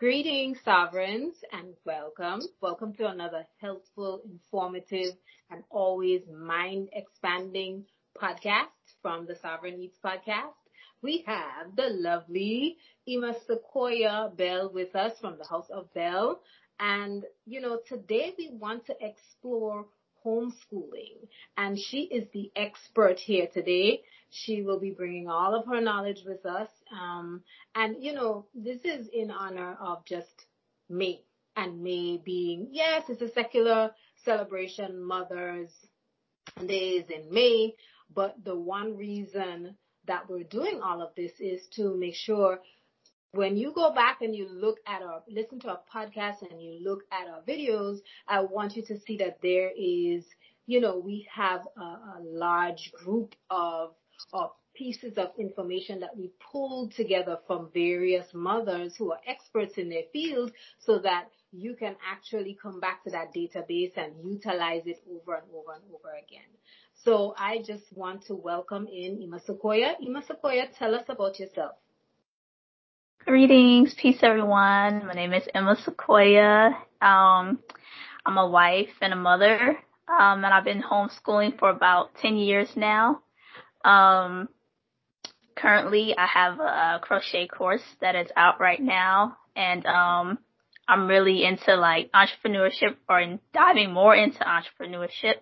Greetings, sovereigns, and welcome. Welcome to another helpful, informative, and always mind expanding podcast from the Sovereign Eats podcast. We have the lovely Ima Sequoia Bell with us from the House of Bell. And, you know, today we want to explore homeschooling. And she is the expert here today. She will be bringing all of her knowledge with us. Um, and you know, this is in honor of just May and May being, yes, it's a secular celebration, Mother's Days in May. But the one reason that we're doing all of this is to make sure when you go back and you look at our, listen to our podcast and you look at our videos, I want you to see that there is, you know, we have a, a large group of, of pieces of information that we pulled together from various mothers who are experts in their field so that you can actually come back to that database and utilize it over and over and over again. So I just want to welcome in Ima Sequoia. Ima Sequoia, tell us about yourself. Greetings, peace everyone. My name is Emma Sequoia. Um, I'm a wife and a mother, um, and I've been homeschooling for about 10 years now. Um, currently I have a crochet course that is out right now and, um, I'm really into like entrepreneurship or diving more into entrepreneurship.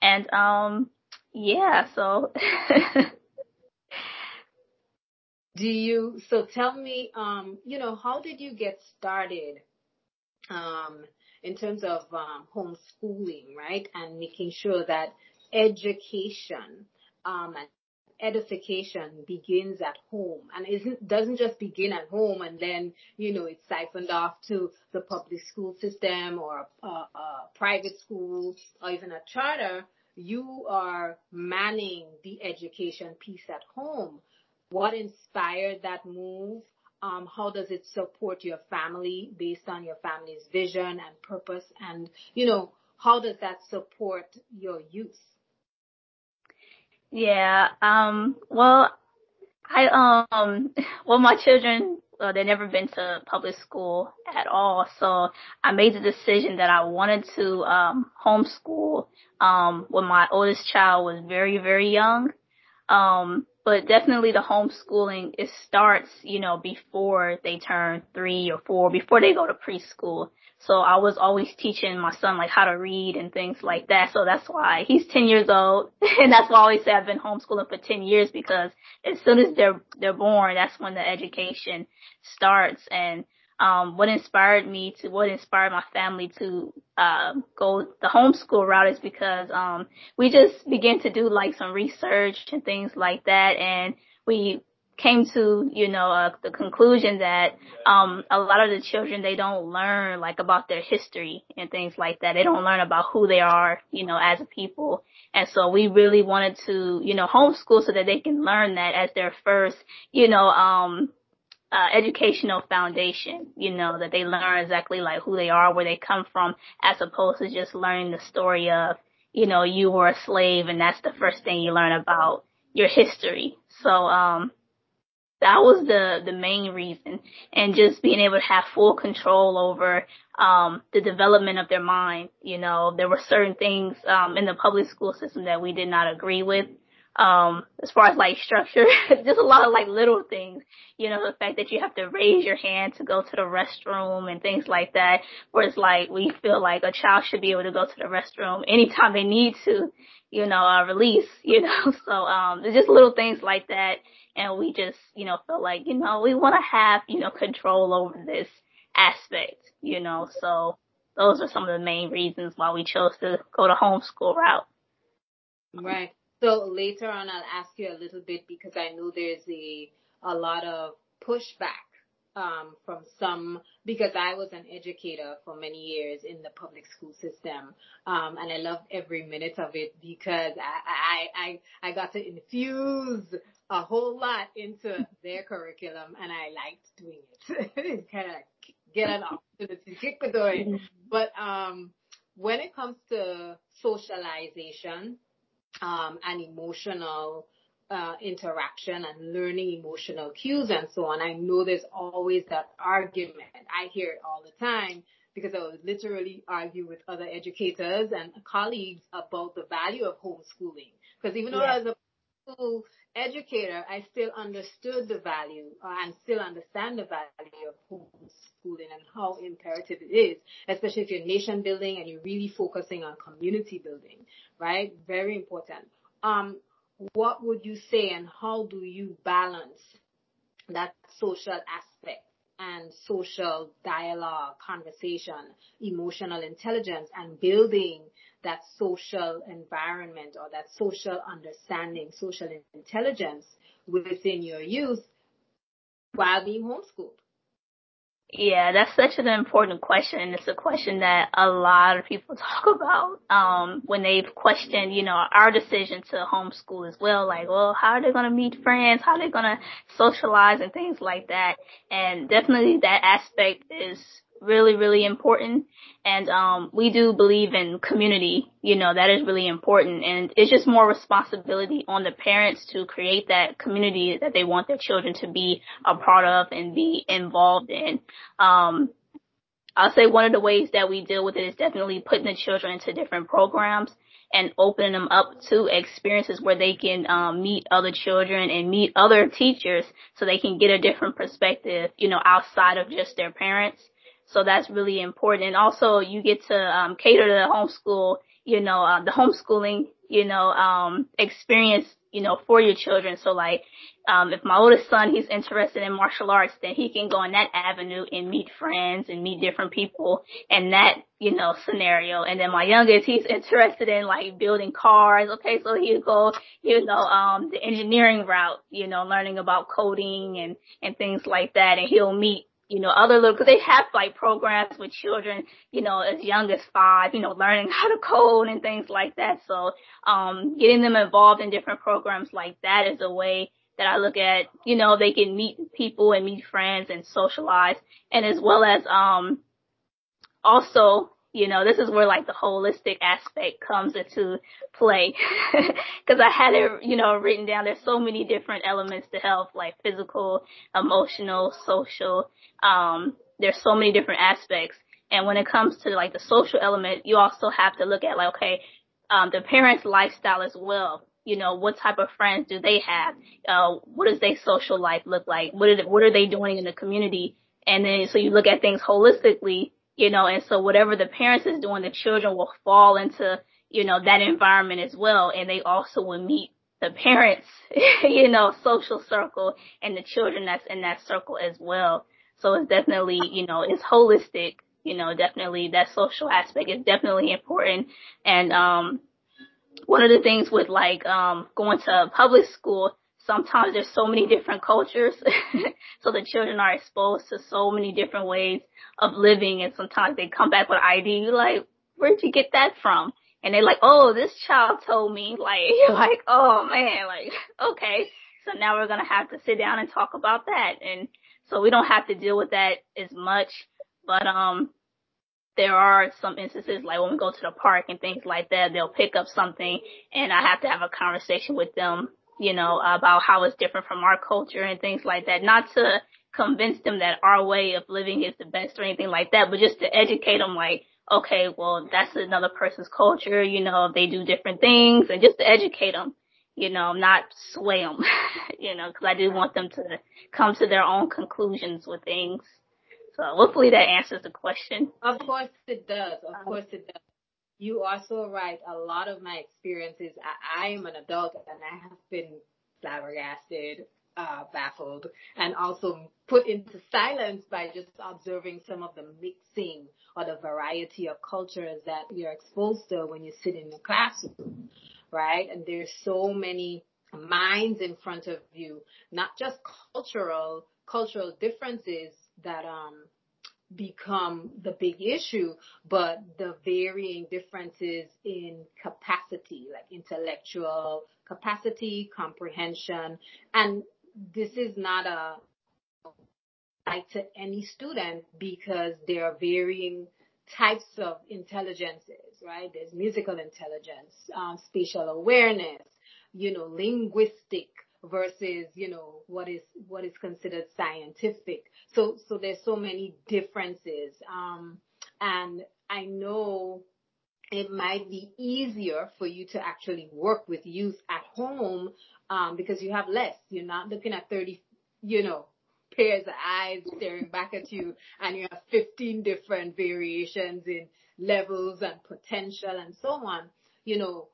And, um, yeah, so Do you, so tell me, um, you know, how did you get started, um, in terms of, um, homeschooling, right? And making sure that education, um, and edification begins at home and isn't, doesn't just begin at home and then, you know, it's siphoned off to the public school system or a, a private school or even a charter. You are manning the education piece at home what inspired that move? Um, how does it support your family based on your family's vision and purpose? And, you know, how does that support your youth? Yeah, um, well, I, um, well, my children, Well, they never been to public school at all. So I made the decision that I wanted to, um, homeschool, um, when my oldest child was very, very young. Um, but definitely the homeschooling, it starts, you know, before they turn three or four, before they go to preschool. So I was always teaching my son like how to read and things like that. So that's why he's 10 years old. and that's why I always say I've been homeschooling for 10 years because as soon as they're, they're born, that's when the education starts. And um, what inspired me to, what inspired my family to, uh, go the homeschool route is because, um, we just began to do like some research and things like that. And we came to, you know, uh, the conclusion that, um, a lot of the children, they don't learn like about their history and things like that. They don't learn about who they are, you know, as a people. And so we really wanted to, you know, homeschool so that they can learn that as their first, you know, um, uh, educational foundation, you know, that they learn exactly like who they are, where they come from, as opposed to just learning the story of, you know, you were a slave and that's the first thing you learn about your history. So, um, that was the, the main reason and just being able to have full control over, um, the development of their mind. You know, there were certain things, um, in the public school system that we did not agree with um, as far as like structure, just a lot of like little things, you know, the fact that you have to raise your hand to go to the restroom and things like that, where it's like we feel like a child should be able to go to the restroom anytime they need to, you know, uh, release, you know, so, um, there's just little things like that. And we just, you know, feel like, you know, we want to have, you know, control over this aspect, you know, so those are some of the main reasons why we chose to go to homeschool route. Right. So later on, I'll ask you a little bit because I know there's a a lot of pushback um, from some because I was an educator for many years in the public school system, um, and I loved every minute of it because I I I, I got to infuse a whole lot into their curriculum, and I liked doing it. it's kind of get an opportunity, kick the door in. But um, when it comes to socialization um, and emotional uh, interaction and learning emotional cues and so on. I know there's always that argument. I hear it all the time because I would literally argue with other educators and colleagues about the value of homeschooling. Because even though yeah. as a school educator, I still understood the value uh, and still understand the value of homeschooling and how imperative it is, especially if you're nation building and you're really focusing on community building, right? Very important. Um, what would you say and how do you balance that social aspect and social dialogue, conversation, emotional intelligence and building that social environment or that social understanding, social intelligence within your youth while being homeschooled? Yeah, that's such an important question. It's a question that a lot of people talk about, um, when they've questioned, you know, our decision to homeschool as well. Like, well, how are they going to meet friends? How are they going to socialize and things like that? And definitely that aspect is really, really important. And um, we do believe in community. You know, that is really important. And it's just more responsibility on the parents to create that community that they want their children to be a part of and be involved in. Um, I'll say one of the ways that we deal with it is definitely putting the children into different programs and opening them up to experiences where they can um, meet other children and meet other teachers so they can get a different perspective, you know, outside of just their parents. So that's really important. And also you get to um, cater to the homeschool, you know, uh, the homeschooling, you know, um, experience, you know, for your children. So like, um, if my oldest son, he's interested in martial arts, then he can go in that avenue and meet friends and meet different people in that, you know, scenario. And then my youngest, he's interested in like building cars. Okay. So he'll go, you know, um, the engineering route, you know, learning about coding and, and things like that. And he'll meet you know, other little, cause they have like programs with children, you know, as young as five, you know, learning how to code and things like that. So, um, getting them involved in different programs like that is a way that I look at, you know, they can meet people and meet friends and socialize and as well as, um, also you know, this is where like the holistic aspect comes into play. Cause I had it, you know, written down. There's so many different elements to health, like physical, emotional, social. Um, there's so many different aspects. And when it comes to like the social element, you also have to look at like, okay, um, the parents' lifestyle as well. You know, what type of friends do they have? Uh, what does their social life look like? What are, they, what are they doing in the community? And then, so you look at things holistically you know, and so whatever the parents is doing, the children will fall into, you know, that environment as well. And they also will meet the parents, you know, social circle and the children that's in that circle as well. So it's definitely, you know, it's holistic, you know, definitely that social aspect is definitely important. And, um, one of the things with like, um, going to public school, sometimes there's so many different cultures. so the children are exposed to so many different ways of living and sometimes they come back with ID. Like, where'd you get that from? And they're like, oh, this child told me, like, like, oh man, like, okay. So now we're going to have to sit down and talk about that. And so we don't have to deal with that as much, but, um, there are some instances like when we go to the park and things like that, they'll pick up something and I have to have a conversation with them, you know, about how it's different from our culture and things like that. Not to convince them that our way of living is the best or anything like that, but just to educate them like, okay, well, that's another person's culture, you know, they do different things and just to educate them, you know, not sway them, you know, cause I do want them to come to their own conclusions with things. So hopefully that answers the question. Of course it does. Of course it does. You are so right. A lot of my experiences, I, I am an adult and I have been flabbergasted uh, baffled and also put into silence by just observing some of the mixing or the variety of cultures that you're exposed to when you sit in the classroom, right? And there's so many minds in front of you, not just cultural, cultural differences that, um, become the big issue, but the varying differences in capacity, like intellectual capacity, comprehension, and this is not a like to any student because there are varying types of intelligences, right? There's musical intelligence, um, spatial awareness, you know, linguistic versus, you know, what is, what is considered scientific. So, so there's so many differences. Um, and I know it might be easier for you to actually work with youth at home, um, because you have less. You're not looking at 30, you know, pairs of eyes staring back at you and you have 15 different variations in levels and potential and so on. You know,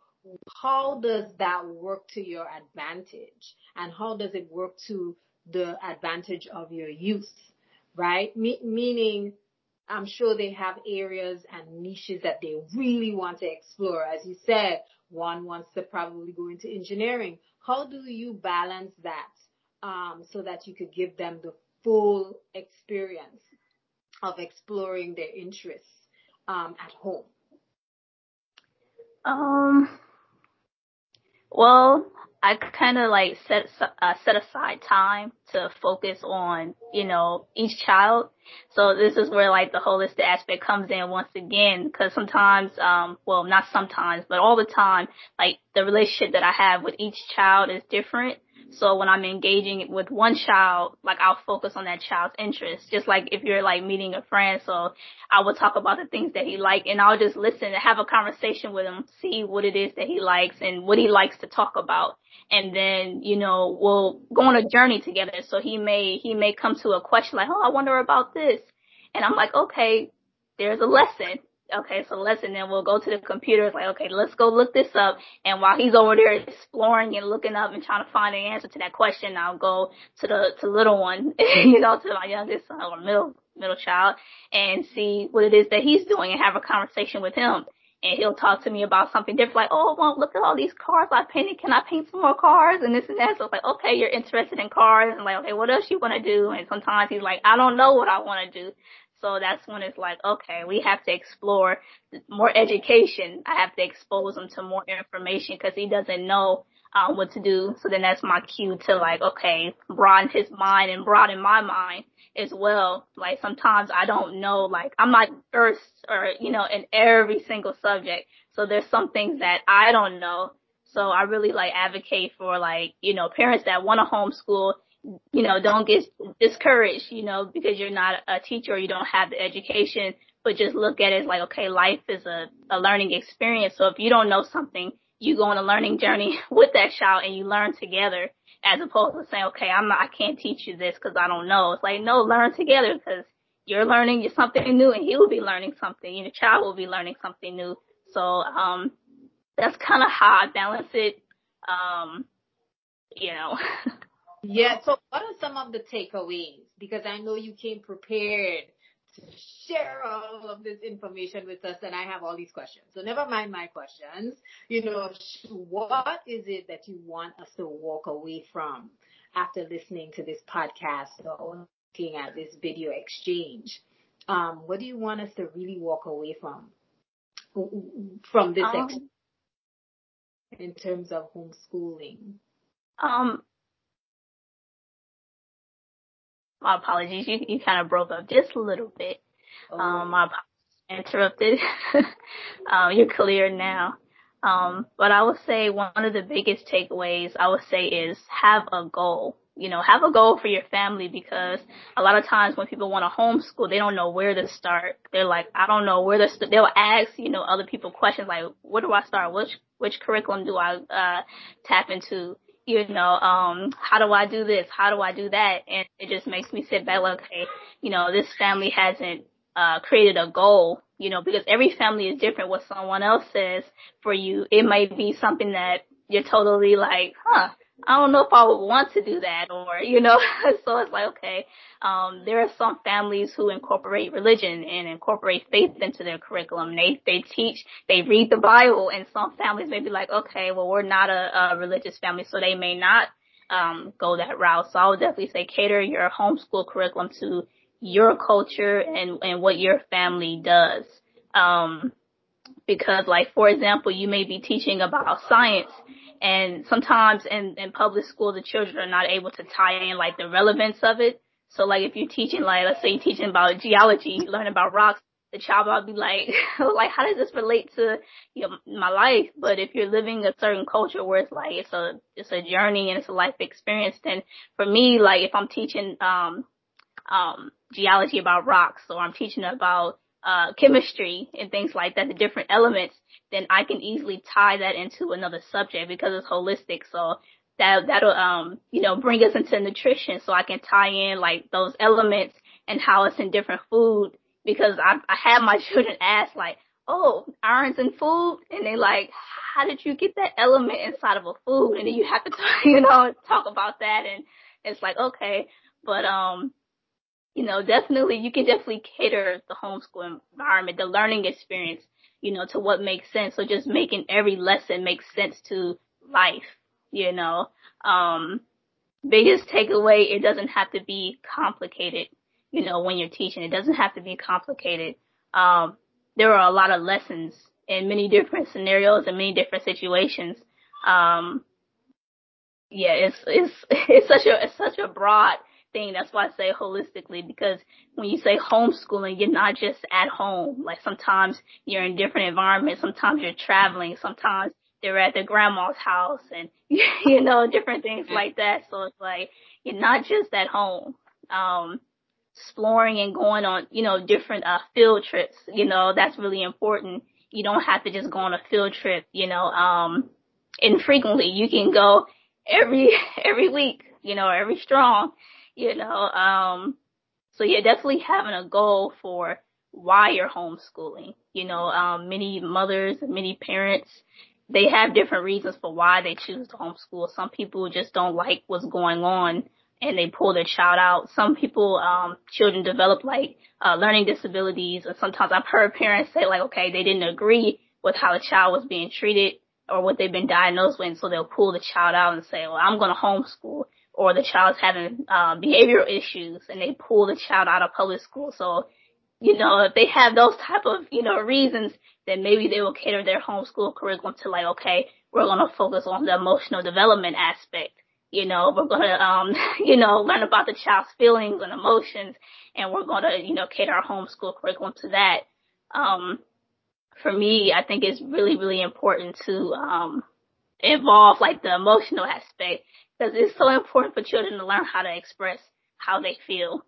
how does that work to your advantage and how does it work to the advantage of your youth, right? Me- meaning, I'm sure they have areas and niches that they really want to explore. As you said, one wants to probably go into engineering. How do you balance that um, so that you could give them the full experience of exploring their interests um, at home? Um, well, I kind of like set uh, set aside time to focus on you know each child. So this is where like the holistic aspect comes in once again because sometimes, um, well not sometimes, but all the time, like the relationship that I have with each child is different. So when I'm engaging with one child, like I'll focus on that child's interests. Just like if you're like meeting a friend, so I will talk about the things that he like and I'll just listen and have a conversation with him, see what it is that he likes and what he likes to talk about. And then, you know, we'll go on a journey together. So he may, he may come to a question like, oh, I wonder about this. And I'm like, okay, there's a lesson okay, so lesson, then we'll go to the computer. It's like, okay, let's go look this up. And while he's over there exploring and looking up and trying to find an answer to that question, I'll go to the, to little one, you know, to my youngest son or middle, middle child and see what it is that he's doing and have a conversation with him. And he'll talk to me about something different, like, oh, well, look at all these cars I painted. Can I paint some more cars? And this and that. So it's like, okay, you're interested in cars. And like, okay, what else you want to do? And sometimes he's like, I don't know what I want to do. So that's when it's like, okay, we have to explore more education. I have to expose him to more information because he doesn't know um, what to do. So then that's my cue to like, okay, broaden his mind and broaden my mind as well. Like sometimes I don't know, like I'm not first or, you know, in every single subject. So there's some things that I don't know. So I really like advocate for like, you know, parents that want to homeschool you know, don't get discouraged, you know, because you're not a teacher or you don't have the education, but just look at it as like, okay, life is a, a learning experience. So if you don't know something, you go on a learning journey with that child and you learn together as opposed to saying, okay, I'm not, I can't teach you this because I don't know. It's like, no, learn together because you're learning something new and he will be learning something. Your child will be learning something new. So, um, that's kind of how I balance it. Um, you know. Yeah. So what are some of the takeaways? Because I know you came prepared to share all of this information with us and I have all these questions. So never mind my questions. You know, what is it that you want us to walk away from after listening to this podcast or looking at this video exchange? Um, what do you want us to really walk away from from this um, ex- in terms of homeschooling? Um, my apologies. You you kind of broke up just a little bit. Oh. Um, my interrupted. um, you're clear now. Um, but I would say one of the biggest takeaways I would say is have a goal. You know, have a goal for your family because a lot of times when people want to homeschool, they don't know where to start. They're like, I don't know where to start. They'll ask, you know, other people questions like, where do I start? Which, which curriculum do I, uh, tap into? You know, um, how do I do this? How do I do that? And it just makes me sit back like, okay, you know, this family hasn't, uh, created a goal, you know, because every family is different. What someone else says for you, it might be something that you're totally like, huh, I don't know if I would want to do that or, you know, so it's like, okay, um, there are some families who incorporate religion and incorporate faith into their curriculum. They, they teach, they read the Bible and some families may be like, okay, well, we're not a, a religious family, so they may not, um, go that route. So I would definitely say cater your homeschool curriculum to your culture and, and what your family does. Um, because like, for example, you may be teaching about science and sometimes in, in public school, the children are not able to tie in like the relevance of it. So like if you're teaching like, let's say you're teaching about geology, you learn about rocks, the child will be like, like, how does this relate to you know, my life? But if you're living a certain culture where it's like, it's a, it's a journey and it's a life experience, then for me, like, if I'm teaching, um, um, geology about rocks or I'm teaching about, uh, chemistry and things like that, the different elements, then I can easily tie that into another subject because it's holistic. So that, that'll, um, you know, bring us into nutrition so I can tie in like those elements and how it's in different food because I, I have my children ask like, oh, irons in food? And they like, how did you get that element inside of a food? And then you have to, talk, you know, talk about that. And it's like, okay, but, um, you know, definitely, you can definitely cater the homeschool environment, the learning experience, you know, to what makes sense. So just making every lesson make sense to life, you know. Um, biggest takeaway, it doesn't have to be complicated you know, when you're teaching. It doesn't have to be complicated. Um, there are a lot of lessons in many different scenarios and many different situations. Um, yeah, it's, it's, it's such a, it's such a broad thing. That's why I say holistically because when you say homeschooling, you're not just at home. Like sometimes you're in different environments. Sometimes you're traveling. Sometimes they're at their grandma's house and, you know, different things like that. So it's like, you're not just at home. Um, exploring and going on, you know, different uh, field trips. You know, that's really important. You don't have to just go on a field trip, you know, um, infrequently. You can go every, every week, you know, every strong, you know, um, so yeah, definitely having a goal for why you're homeschooling. You know, um, many mothers, many parents, they have different reasons for why they choose to homeschool. Some people just don't like what's going on and they pull their child out. Some people, um, children develop like, uh, learning disabilities and sometimes I've heard parents say like, okay, they didn't agree with how the child was being treated or what they've been diagnosed with, and so they'll pull the child out and say, well, I'm going to homeschool. Or the child's having um, behavioral issues, and they pull the child out of public school. So, you know, if they have those type of you know reasons, then maybe they will cater their homeschool curriculum to like, okay, we're going to focus on the emotional development aspect you know, we're going to, um, you know, learn about the child's feelings and emotions, and we're going to, you know, cater our homeschool curriculum to that. Um, for me, I think it's really, really important to, um, involve like the emotional aspect because it's so important for children to learn how to express how they feel,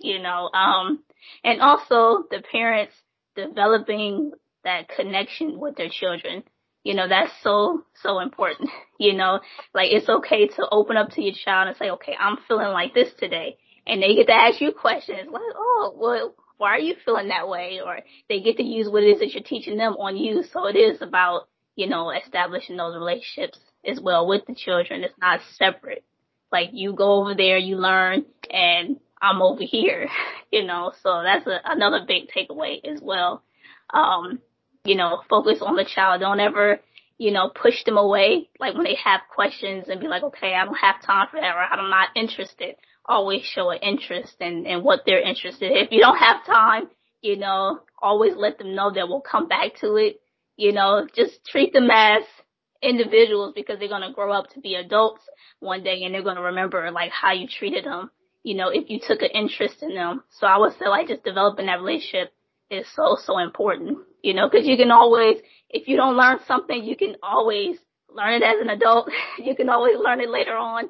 you know, um, and also the parents developing that connection with their children you know, that's so, so important. You know, like it's okay to open up to your child and say, okay, I'm feeling like this today. And they get to ask you questions like, oh, well, why are you feeling that way? Or they get to use what it is that you're teaching them on you. So it is about, you know, establishing those relationships as well with the children. It's not separate. Like you go over there, you learn, and I'm over here, you know, so that's a, another big takeaway as well. Um, you know, focus on the child. Don't ever, you know, push them away. Like when they have questions and be like, okay, I don't have time for that or I'm not interested. Always show an interest in, in what they're interested in. If you don't have time, you know, always let them know that we'll come back to it. You know, just treat them as individuals because they're going to grow up to be adults one day and they're going to remember like how you treated them, you know, if you took an interest in them. So I would say like just developing that relationship is so, so important, you know, cause you can always, if you don't learn something, you can always learn it as an adult. you can always learn it later on.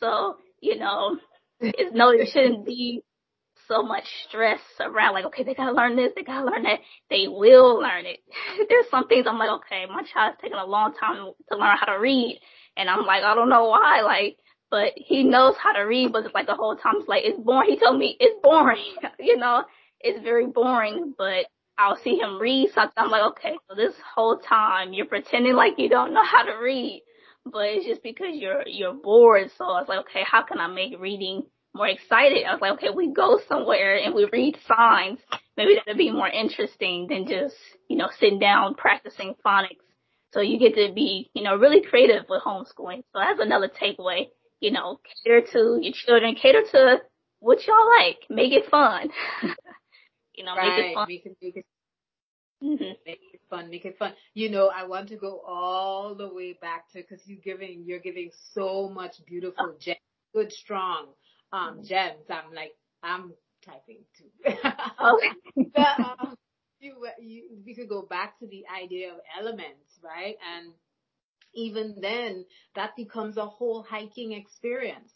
So, you know, it's no, there shouldn't be so much stress around like, okay, they gotta learn this, they gotta learn that. They will learn it. There's some things I'm like, okay, my child's taking a long time to learn how to read. And I'm like, I don't know why, like, but he knows how to read, but it's like the whole time it's like, it's boring. He told me it's boring, you know, it's very boring, but I'll see him read something. I'm like, okay, so this whole time you're pretending like you don't know how to read, but it's just because you're, you're bored. So I was like, okay, how can I make reading more excited? I was like, okay, we go somewhere and we read signs. Maybe that'd be more interesting than just, you know, sitting down practicing phonics. So you get to be, you know, really creative with homeschooling. So that's another takeaway. You know, cater to your children, cater to what y'all like, make it fun. You know, right. make it fun. Make it, make it, mm-hmm. make it fun. Make it fun. You know, I want to go all the way back to because you're giving you're giving so much beautiful oh. good strong um mm-hmm. gems. I'm like I'm typing too. okay. the, um, you, you, we could go back to the idea of elements, right? And even then, that becomes a whole hiking experience.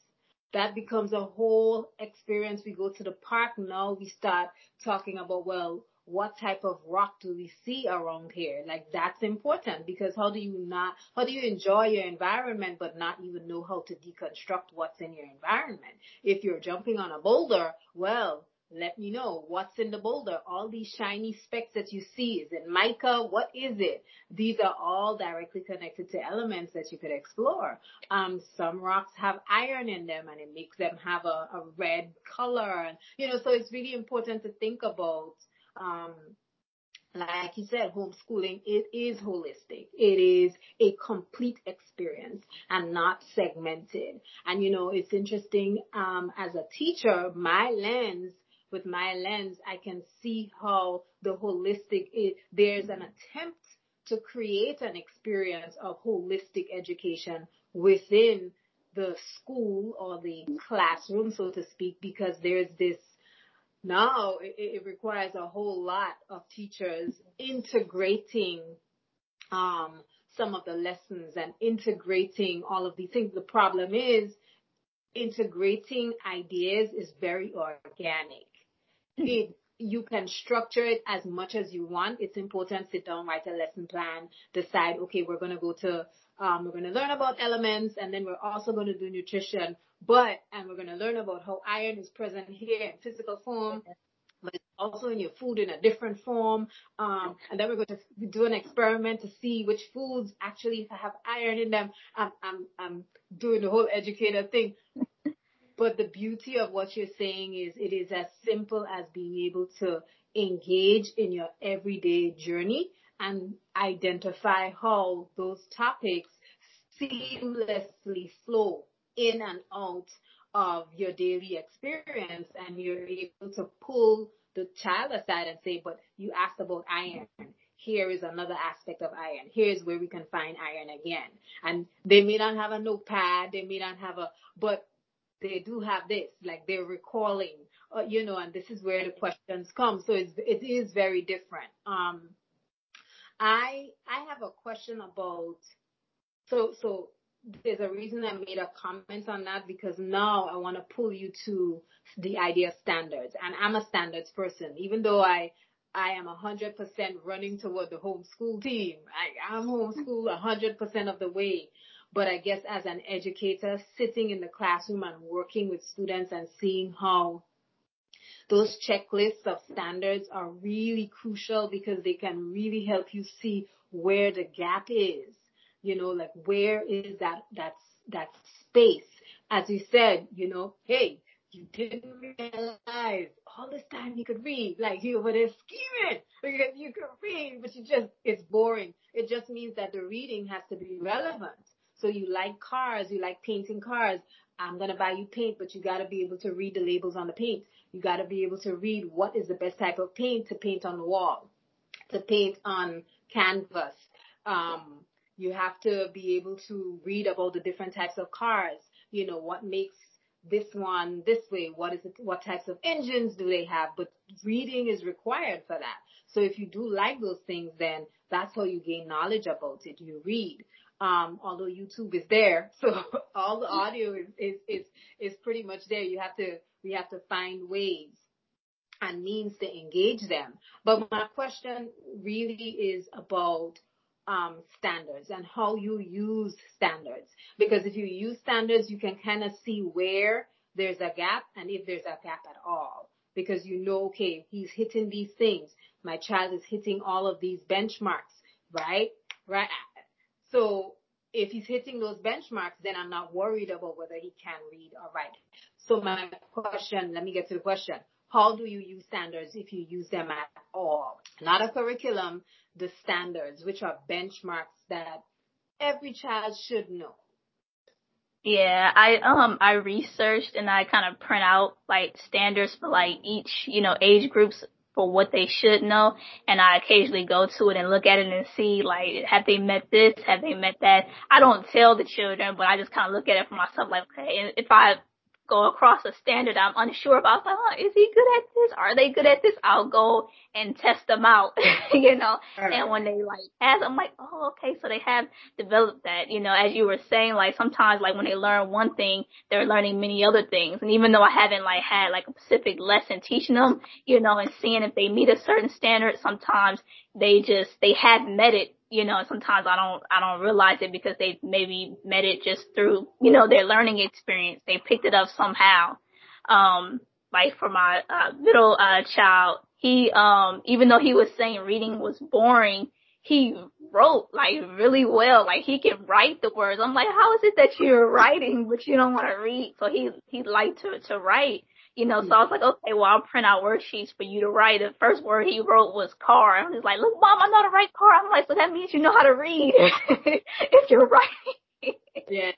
That becomes a whole experience. We go to the park now, we start talking about, well, what type of rock do we see around here? Like that's important because how do you not, how do you enjoy your environment but not even know how to deconstruct what's in your environment? If you're jumping on a boulder, well, let me know what's in the boulder. All these shiny specks that you see, is it mica? What is it? These are all directly connected to elements that you could explore. Um, some rocks have iron in them and it makes them have a, a red color. And, you know, so it's really important to think about um, like you said, homeschooling, it is holistic. It is a complete experience and not segmented. And you know, it's interesting, um, as a teacher, my lens, with my lens, I can see how the holistic, it, there's an attempt to create an experience of holistic education within the school or the classroom, so to speak, because there's this now it, it requires a whole lot of teachers integrating um, some of the lessons and integrating all of these things. The problem is integrating ideas is very organic. Mm-hmm. It, you can structure it as much as you want. It's important. Sit down, write a lesson plan, decide, okay, we're going to go to um, we're going to learn about elements and then we're also going to do nutrition, but, and we're going to learn about how iron is present here in physical form, but it's also in your food in a different form. Um, and then we're going to do an experiment to see which foods actually have iron in them. I'm, I'm, I'm doing the whole educator thing. But the beauty of what you're saying is it is as simple as being able to engage in your everyday journey and identify how those topics seamlessly flow in and out of your daily experience and you're able to pull the child aside and say, but you asked about iron. Here is another aspect of iron. Here's where we can find iron again. And they may not have a notepad. They may not have a, but they do have this, like they're recalling, uh, you know, and this is where the questions come. So it's, it is very different. Um, I I have a question about so so there's a reason I made a comment on that because now I want to pull you to the idea of standards and I'm a standards person even though I I am 100% running toward the homeschool team. I, I'm homeschool 100% of the way. But I guess as an educator, sitting in the classroom and working with students and seeing how those checklists of standards are really crucial because they can really help you see where the gap is. You know, like where is that, that, that space? As you said, you know, hey, you didn't realize all this time you could read, like you were there scheming because you could read, but you just, it's boring. It just means that the reading has to be relevant. So you like cars, you like painting cars. I'm going to buy you paint, but you got to be able to read the labels on the paint. You got to be able to read what is the best type of paint to paint on the wall, to paint on canvas. Um, you have to be able to read about the different types of cars. You know, what makes this one this way? What is it? What types of engines do they have? But reading is required for that. So if you do like those things, then that's how you gain knowledge about it. You read. Um, although YouTube is there, so all the audio is, is, is, is pretty much there. You have to we have to find ways and means to engage them. But my question really is about um, standards and how you use standards. Because if you use standards, you can kind of see where there's a gap and if there's a gap at all. Because you know, okay, he's hitting these things. My child is hitting all of these benchmarks, right? Right. So if he's hitting those benchmarks, then I'm not worried about whether he can read or write. So my question, let me get to the question. How do you use standards if you use them at all? Not a curriculum, the standards, which are benchmarks that every child should know. Yeah, I um I researched and I kind of print out like standards for like each, you know, age groups for what they should know and I occasionally go to it and look at it and see like have they met this, have they met that. I don't tell the children, but I just kind of look at it for myself like okay, if I go across a standard I'm unsure about. Like, oh, is he good at this? Are they good at this? I'll go and test them out, you know. Right. And when they like ask, I'm like, oh, okay, so they have developed that, you know. As you were saying, like sometimes like when they learn one thing, they're learning many other things. And even though I haven't like had like a specific lesson teaching them, you know, and seeing if they meet a certain standard, sometimes they just they have met it you know, sometimes I don't, I don't realize it because they maybe met it just through, you know, their learning experience. They picked it up somehow. Um, like for my, uh, middle, uh, child, he, um, even though he was saying reading was boring, he wrote like really well. Like he can write the words. I'm like, how is it that you're writing, but you don't want to read? So he, he liked to, to write you know, so hmm. I was like, okay, well, I'll print out worksheets for you to write. The first word he wrote was car. I was like, look, mom, I know how to write car. I'm like, so that means you know how to read if you're writing. Yeah.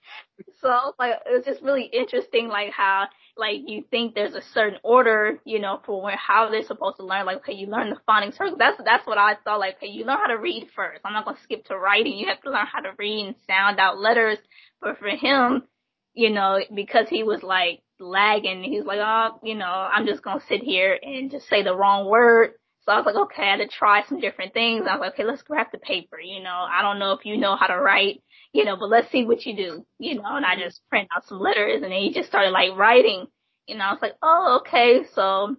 So I was like, it was just really interesting, like how, like you think there's a certain order, you know, for where, how they're supposed to learn. Like, okay, you learn the phonics first. That's, that's what I thought. Like, okay, you learn how to read first. I'm not going to skip to writing. You have to learn how to read and sound out letters. But for him, you know, because he was like, lagging. He's like, oh, you know, I'm just gonna sit here and just say the wrong word. So I was like, okay, I had to try some different things. I was like, okay, let's grab the paper. You know, I don't know if you know how to write, you know, but let's see what you do. You know, and I mm-hmm. just print out some letters and then he just started like writing. You know, I was like, oh, okay. So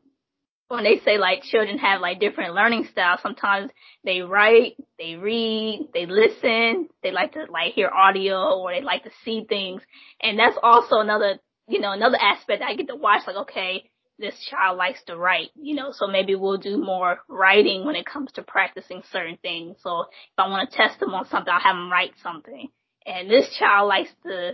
when they say like children have like different learning styles, sometimes they write, they read, they listen, they like to like hear audio or they like to see things. And that's also another you know, another aspect I get to watch, like, okay, this child likes to write, you know, so maybe we'll do more writing when it comes to practicing certain things. So if I want to test them on something, I'll have them write something. And this child likes to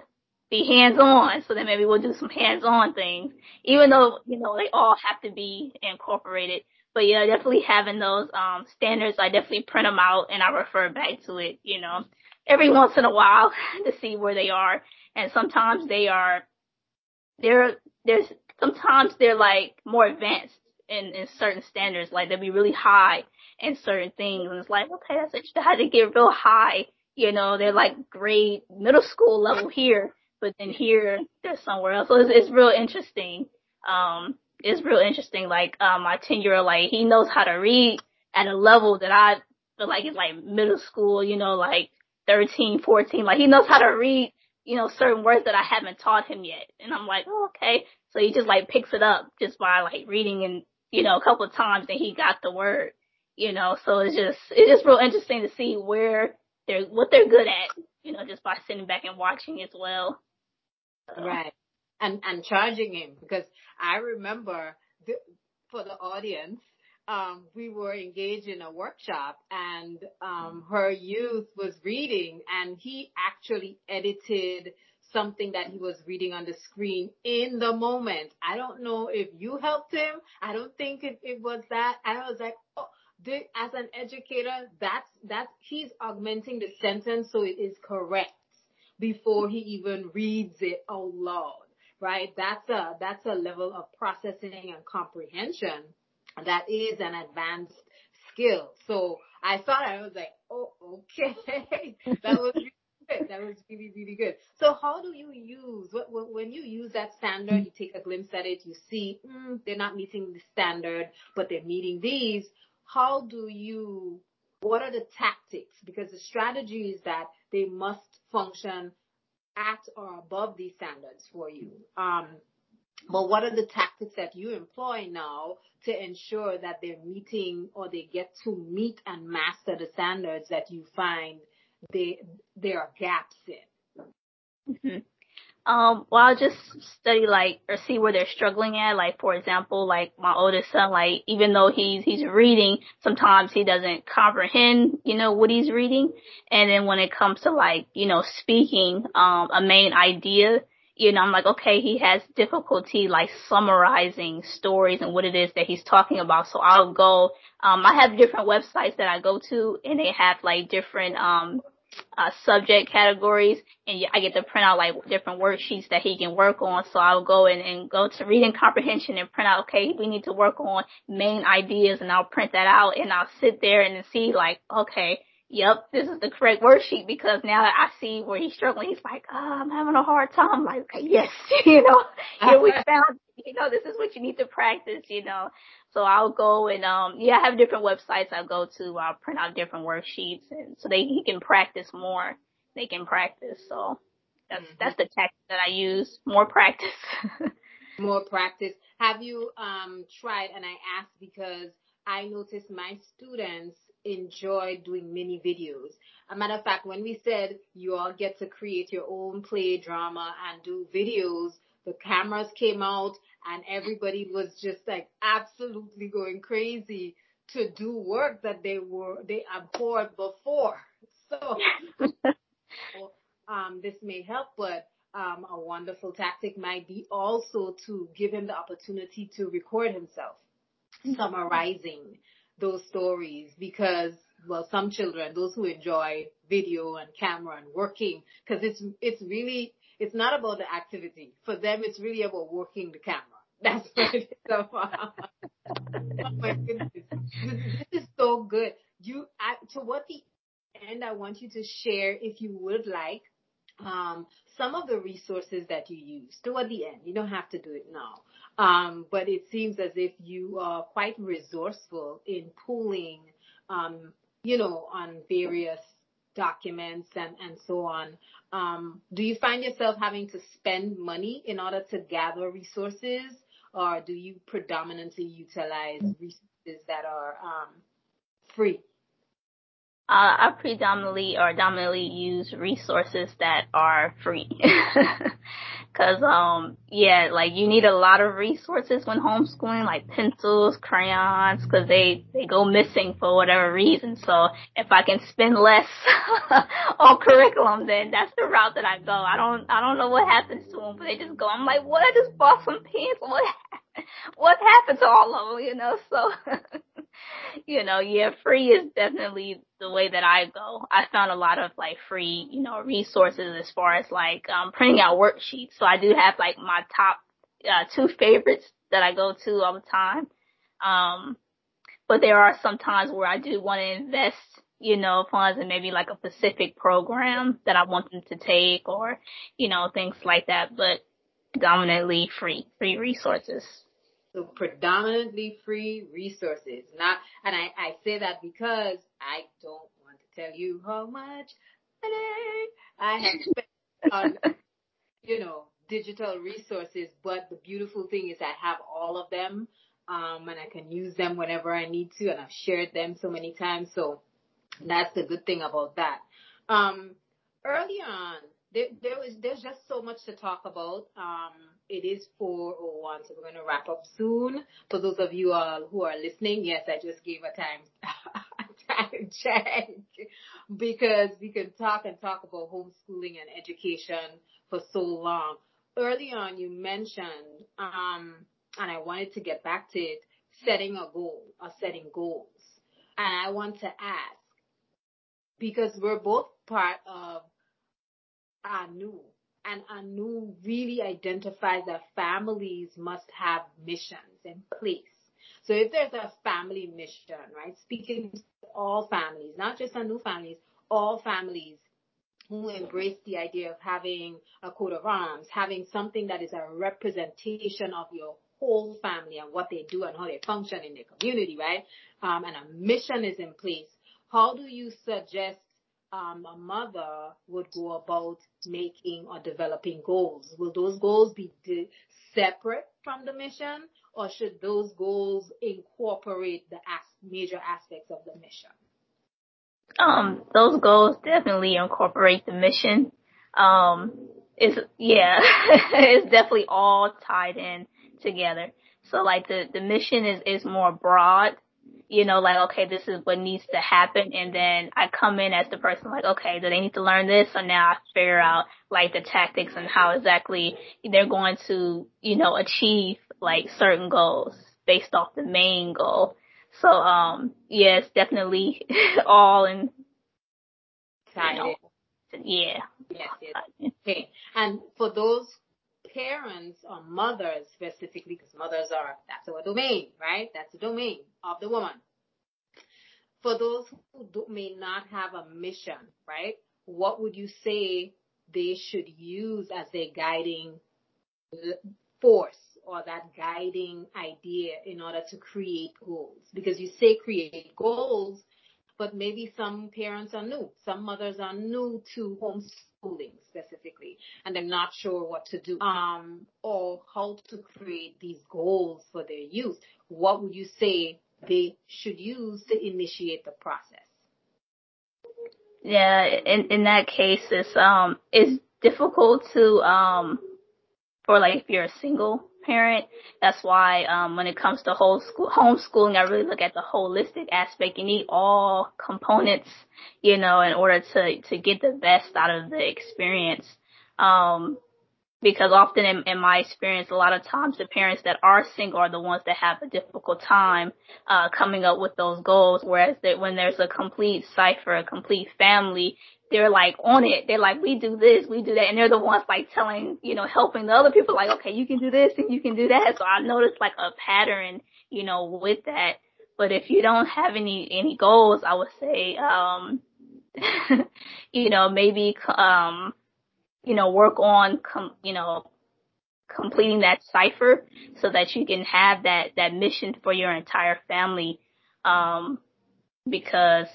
be hands on, so then maybe we'll do some hands on things, even though, you know, they all have to be incorporated. But yeah, definitely having those, um, standards, I definitely print them out and I refer back to it, you know, every once in a while to see where they are. And sometimes they are they're there's sometimes they're like more advanced in in certain standards. Like they'll be really high in certain things, and it's like okay, that's interesting. How they get real high? You know, they're like grade middle school level here, but then here they're somewhere else. So it's, it's real interesting. Um, it's real interesting. Like um, my ten year old, like he knows how to read at a level that I feel like is like middle school. You know, like 13, 14. Like he knows how to read you know, certain words that I haven't taught him yet. And I'm like, oh, okay. So he just like picks it up just by like reading and, you know, a couple of times and he got the word, you know, so it's just, it's just real interesting to see where they're, what they're good at, you know, just by sitting back and watching as well. So. Right. And, and charging him because I remember the, for the audience, um, we were engaged in a workshop and um, her youth was reading and he actually edited something that he was reading on the screen in the moment. I don't know if you helped him. I don't think it, it was that. I was like, oh, as an educator, that's, that's, he's augmenting the sentence so it is correct before he even reads it out loud, right? That's a, that's a level of processing and comprehension that is an advanced skill. So I thought I was like, oh, okay, that was really good. That was really, really good. So how do you use, when you use that standard, you take a glimpse at it, you see, mm, they're not meeting the standard, but they're meeting these. How do you, what are the tactics? Because the strategy is that they must function at or above these standards for you. Um, but what are the tactics that you employ now to ensure that they're meeting or they get to meet and master the standards that you find they, there are gaps in? Mm-hmm. Um, well, I'll just study like or see where they're struggling at. Like for example, like my oldest son, like even though he's he's reading, sometimes he doesn't comprehend, you know, what he's reading. And then when it comes to like, you know, speaking um a main idea, you know, I'm like, okay, he has difficulty like summarizing stories and what it is that he's talking about. So I'll go, um, I have different websites that I go to and they have like different, um, uh, subject categories and I get to print out like different worksheets that he can work on. So I'll go in and go to reading comprehension and print out, okay, we need to work on main ideas and I'll print that out and I'll sit there and see like, okay, yep, this is the correct worksheet because now I see where he's struggling. He's like, oh, I'm having a hard time. I'm like, okay, yes, you know, here we found, you know, this is what you need to practice, you know. So I'll go and, um, yeah, I have different websites I go to. I'll print out different worksheets and so they, he can practice more. They can practice. So that's, mm-hmm. that's the tactic that I use. More practice. more practice. Have you, um, tried, and I ask because I notice my students enjoy doing mini videos. A matter of fact, when we said you all get to create your own play drama and do videos, the cameras came out and everybody was just like absolutely going crazy to do work that they were, they abhorred before. So, um, this may help, but um, a wonderful tactic might be also to give him the opportunity to record himself summarizing those stories because well some children those who enjoy video and camera and working because it's it's really it's not about the activity. For them it's really about working the camera. That's what it is. About. oh my goodness. This is so good. You I, to what the end i want you to share if you would like um, some of the resources that you use toward the end. You don't have to do it now. Um, but it seems as if you are quite resourceful in pulling, um, you know, on various documents and, and so on. Um, do you find yourself having to spend money in order to gather resources or do you predominantly utilize resources that are um, free? Uh, I predominantly or dominantly use resources that are free. Cause, um, yeah, like you need a lot of resources when homeschooling, like pencils, crayons, cause they, they go missing for whatever reason. So if I can spend less on curriculum, then that's the route that I go. I don't, I don't know what happens to them, but they just go, I'm like, what? I just bought some pens. What, what happened to all of them, you know? So, you know, yeah, free is definitely the way that I go. I found a lot of like free, you know, resources as far as like um printing out worksheets. So I do have like my top uh, two favorites that I go to all the time. Um but there are some times where I do want to invest, you know, funds in maybe like a specific program that I want them to take or, you know, things like that. But dominantly free, free resources. So predominantly free resources. Not, and I, I say that because I don't want to tell you how much money I have spent on, you know, digital resources. But the beautiful thing is I have all of them, um, and I can use them whenever I need to, and I've shared them so many times. So that's the good thing about that. Um, early on, there, there was, there's just so much to talk about. Um, it is 401, so we're going to wrap up soon. For those of you all who are listening, yes, I just gave a time, time check because we can talk and talk about homeschooling and education for so long. Early on, you mentioned, um, and I wanted to get back to it, setting a goal or setting goals. And I want to ask, because we're both part of Anu. And Anu really identifies that families must have missions in place. So if there's a family mission, right, speaking to all families, not just Anu families, all families who embrace the idea of having a coat of arms, having something that is a representation of your whole family and what they do and how they function in their community, right? Um, and a mission is in place. How do you suggest um, a mother would go about making or developing goals? Will those goals be separate from the mission or should those goals incorporate the as- major aspects of the mission? Um, those goals definitely incorporate the mission. Um, it's, yeah, it's definitely all tied in together. So like the, the mission is, is more broad you know, like, okay, this is what needs to happen. And then I come in as the person like, okay, do they need to learn this? So now I figure out like the tactics and how exactly they're going to, you know, achieve like certain goals based off the main goal. So, um, yes, definitely all in. You know, yeah. Yes, yes. Okay. And for those parents or mothers specifically, because mothers are, that's our domain, right? That's the domain of the woman. for those who do, may not have a mission, right? What would you say they should use as their guiding force or that guiding idea in order to create goals? Because you say create goals, but maybe some parents are new. Some mothers are new to homeschooling specifically, and they're not sure what to do, um, or how to create these goals for their youth. What would you say they should use to initiate the process? Yeah, in in that case, it's um it's difficult to um for like if you're single parent. That's why um when it comes to whole school homeschooling, I really look at the holistic aspect. You need all components, you know, in order to to get the best out of the experience. Um because often in, in, my experience, a lot of times the parents that are single are the ones that have a difficult time uh, coming up with those goals. Whereas that when there's a complete cipher, a complete family, they're like on it. They're like, we do this, we do that, and they're the ones like telling, you know, helping the other people like, okay, you can do this and you can do that. So I noticed like a pattern, you know, with that. But if you don't have any any goals, I would say, um, you know, maybe um you know, work on, com- you know, completing that cipher so that you can have that, that mission for your entire family. Um, because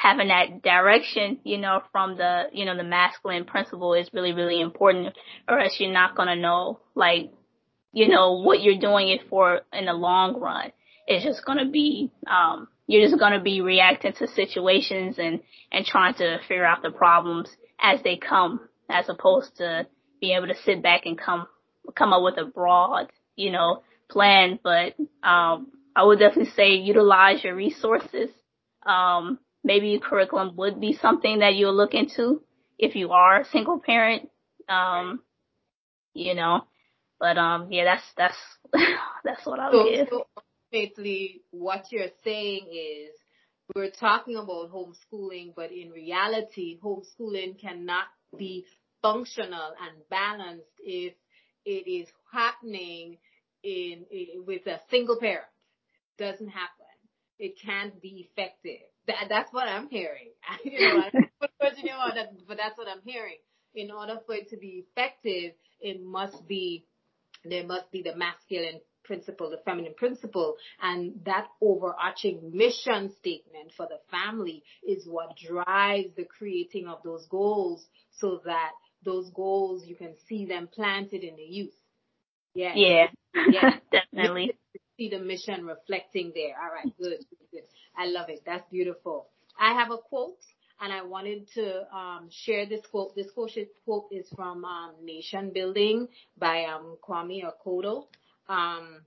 having that direction, you know, from the, you know, the masculine principle is really, really important or else you're not going to know, like, you know, what you're doing it for in the long run. It's just going to be, um, you're just going to be reacting to situations and, and trying to figure out the problems as they come as opposed to being able to sit back and come come up with a broad, you know, plan. But um, I would definitely say utilize your resources. Um, maybe curriculum would be something that you'll look into if you are a single parent. Um, you know, but um, yeah, that's that's that's what I would so, give. So basically, what you're saying is we're talking about homeschooling, but in reality, homeschooling cannot be functional and balanced if it is happening in, in with a single parent. Doesn't happen. It can't be effective. That, that's what I'm hearing. you know, I put words in your mouth, but that's what I'm hearing. In order for it to be effective, it must be there must be the masculine principle, the feminine principle, and that overarching mission statement for the family is what drives the creating of those goals so that those goals, you can see them planted in the youth. Yeah. Yeah. yeah. Definitely. See the mission reflecting there. All right. Good, good. I love it. That's beautiful. I have a quote and I wanted to um, share this quote. This quote is from um, Nation Building by um, Kwame Akoto. Um,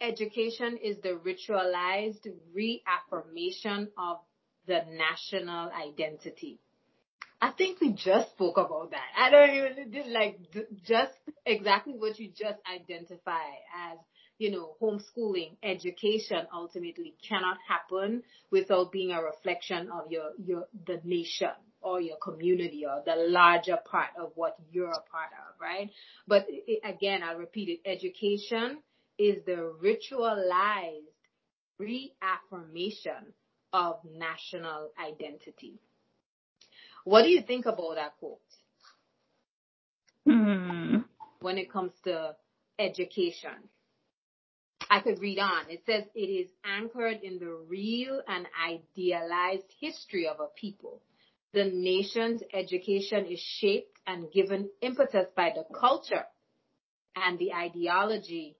education is the ritualized reaffirmation of the national identity. I think we just spoke about that. I don't even like just exactly what you just identify as, you know, homeschooling, education ultimately cannot happen without being a reflection of your, your, the nation or your community or the larger part of what you're a part of, right? But it, again, I'll repeat it. Education is the ritualized reaffirmation of national identity. What do you think about that quote? Hmm. When it comes to education. I could read on. It says it is anchored in the real and idealized history of a people. The nation's education is shaped and given impetus by the culture and the ideology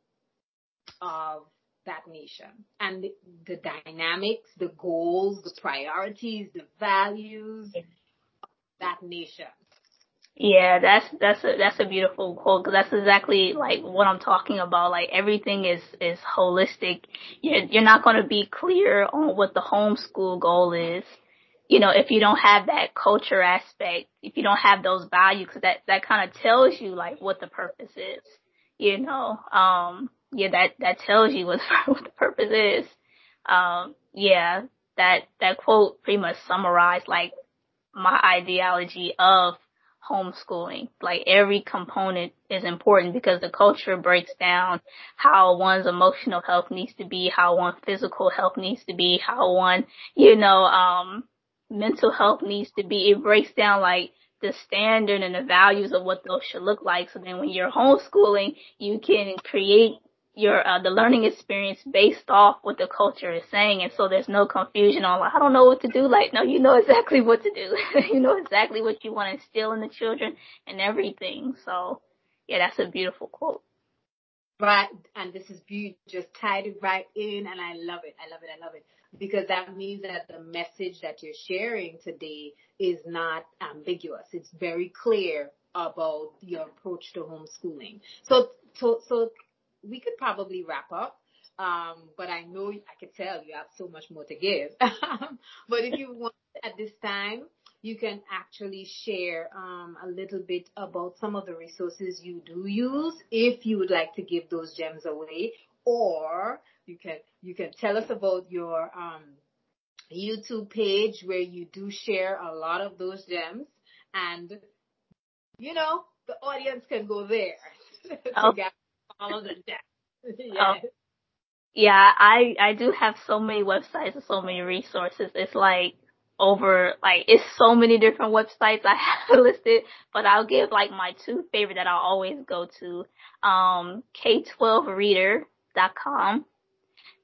of that nation and the, the dynamics, the goals, the priorities, the values, that nation. Yeah, that's that's a that's a beautiful quote because that's exactly like what I'm talking about. Like everything is is holistic. You're you're not going to be clear on what the homeschool goal is, you know, if you don't have that culture aspect, if you don't have those values, cause that that kind of tells you like what the purpose is. You know, um, yeah, that that tells you what what the purpose is. Um, yeah, that that quote pretty much summarized like my ideology of homeschooling. Like every component is important because the culture breaks down how one's emotional health needs to be, how one physical health needs to be, how one, you know, um, mental health needs to be. It breaks down like the standard and the values of what those should look like. So then when you're homeschooling, you can create your uh, the learning experience based off what the culture is saying and so there's no confusion on like I don't know what to do like no you know exactly what to do. You know exactly what you want to instill in the children and everything. So yeah that's a beautiful quote. Right and this is beautiful just tied it right in and I love it I love it I love it. Because that means that the message that you're sharing today is not ambiguous. It's very clear about your approach to homeschooling. So so so we could probably wrap up. Um, but I know I could tell you have so much more to give. but if you want at this time, you can actually share um, a little bit about some of the resources you do use if you would like to give those gems away, or you can you can tell us about your um, YouTube page where you do share a lot of those gems, and you know the audience can go there to the yeah. Oh. Yeah, I I do have so many websites and so many resources. It's like over like it's so many different websites I have listed, but I'll give like my two favorite that I'll always go to. Um K12reader.com.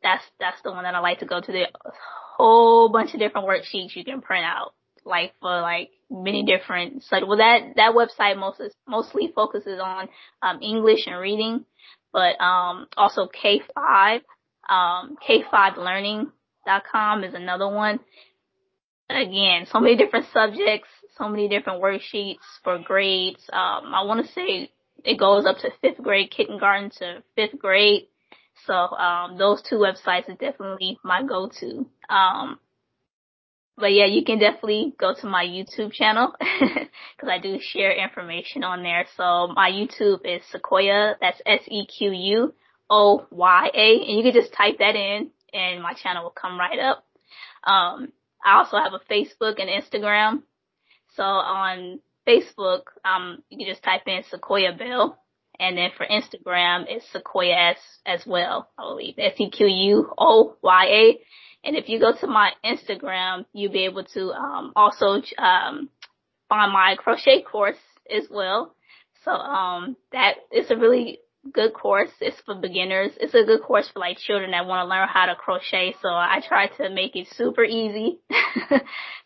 That's that's the one that I like to go to. There's a whole bunch of different worksheets you can print out like for like many different so well that that website mostly mostly focuses on um English and reading but um, also K5, um, K5learning.com is another one. Again, so many different subjects, so many different worksheets for grades. Um, I want to say it goes up to fifth grade, kindergarten to fifth grade. So um, those two websites is definitely my go-to. Um, but yeah, you can definitely go to my YouTube channel because I do share information on there. So my YouTube is Sequoya. That's S E Q U O Y A, and you can just type that in, and my channel will come right up. Um, I also have a Facebook and Instagram. So on Facebook, um, you can just type in Sequoya Bell, and then for Instagram, it's Sequoya S as well. I believe S E Q U O Y A. And if you go to my Instagram, you'll be able to um, also um, find my crochet course as well. So um, that is a really good course. It's for beginners. It's a good course for like children that want to learn how to crochet. So I try to make it super easy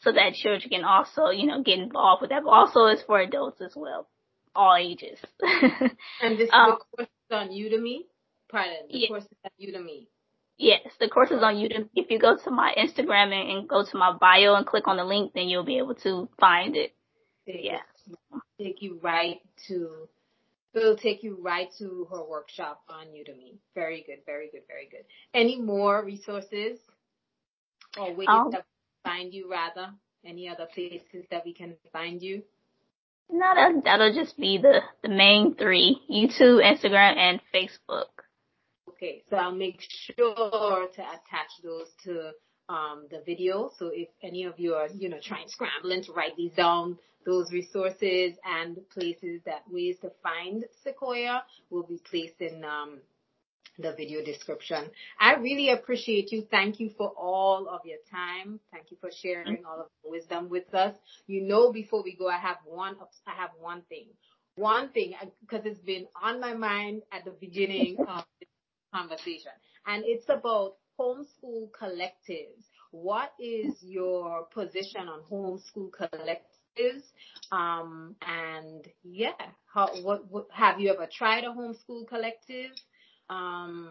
so that children can also, you know, get involved with that. But also it's for adults as well, all ages. and this um, the course on Udemy. Pardon, the yeah. course is on Udemy. Yes, the course is on YouTube. If you go to my Instagram and, and, go to my bio and click on the link, then you'll be able to find it. Yeah. Take you right to, it'll take you right to her workshop on Udemy. Very good, very good, very good. Any more resources or ways um, that find you rather? Any other places that we can find you? No, that, that'll just be the, the main three. YouTube, Instagram, and Facebook. Okay, so I'll make sure to attach those to um, the video. So if any of you are, you know, trying scrambling to write these down, those resources and places that ways to find Sequoya will be placed in um, the video description. I really appreciate you. Thank you for all of your time. Thank you for sharing all of the wisdom with us. You know, before we go, I have one, I have one thing. One thing, because it's been on my mind at the beginning of conversation. And it's about homeschool collectives. What is your position on homeschool collectives? Um, and yeah, how, what, what, have you ever tried a homeschool collective? Um,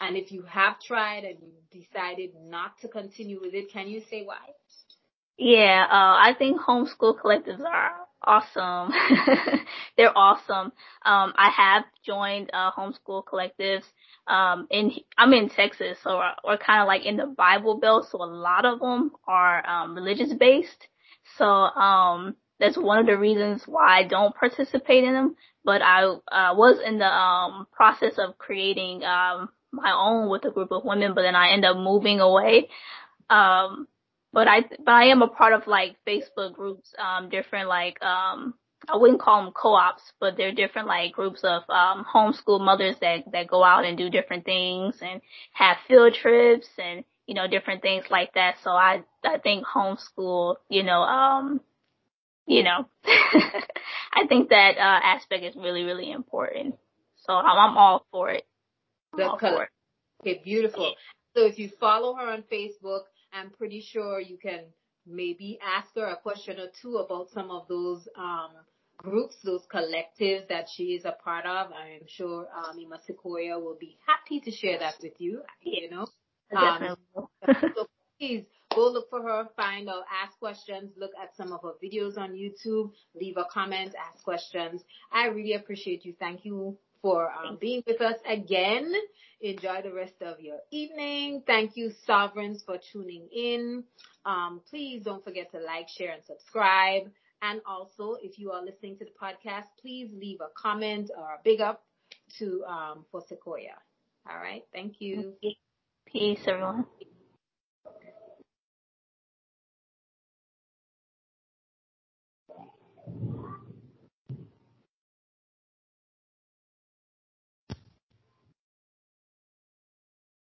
and if you have tried and you decided not to continue with it, can you say why? Yeah, uh, I think homeschool collectives are awesome. They're awesome. Um, I have joined uh, homeschool collectives. Um, in I'm in Texas, so we're, we're kind of like in the Bible Belt, so a lot of them are um, religious based. So um, that's one of the reasons why I don't participate in them. But I uh, was in the um, process of creating um, my own with a group of women, but then I end up moving away. Um, but I but I am a part of like Facebook groups, um, different like um I wouldn't call them co-ops, but they're different like groups of um homeschool mothers that that go out and do different things and have field trips and you know different things like that. So I I think homeschool, you know, um you know, I think that uh aspect is really really important. So I'm, I'm all for it. I'm all for it. Okay, beautiful. So if you follow her on Facebook, I'm pretty sure you can maybe ask her a question or two about some of those um, groups, those collectives that she is a part of. I'm sure um, Ima Sequoya will be happy to share that with you. You know, um, so please go look for her, find out, ask questions, look at some of her videos on YouTube, leave a comment, ask questions. I really appreciate you. Thank you for um, being with us again. Enjoy the rest of your evening. Thank you, Sovereigns, for tuning in. Um, please don't forget to like, share, and subscribe. And also, if you are listening to the podcast, please leave a comment or a big up to um, for Sequoya. All right. Thank you. Peace, everyone.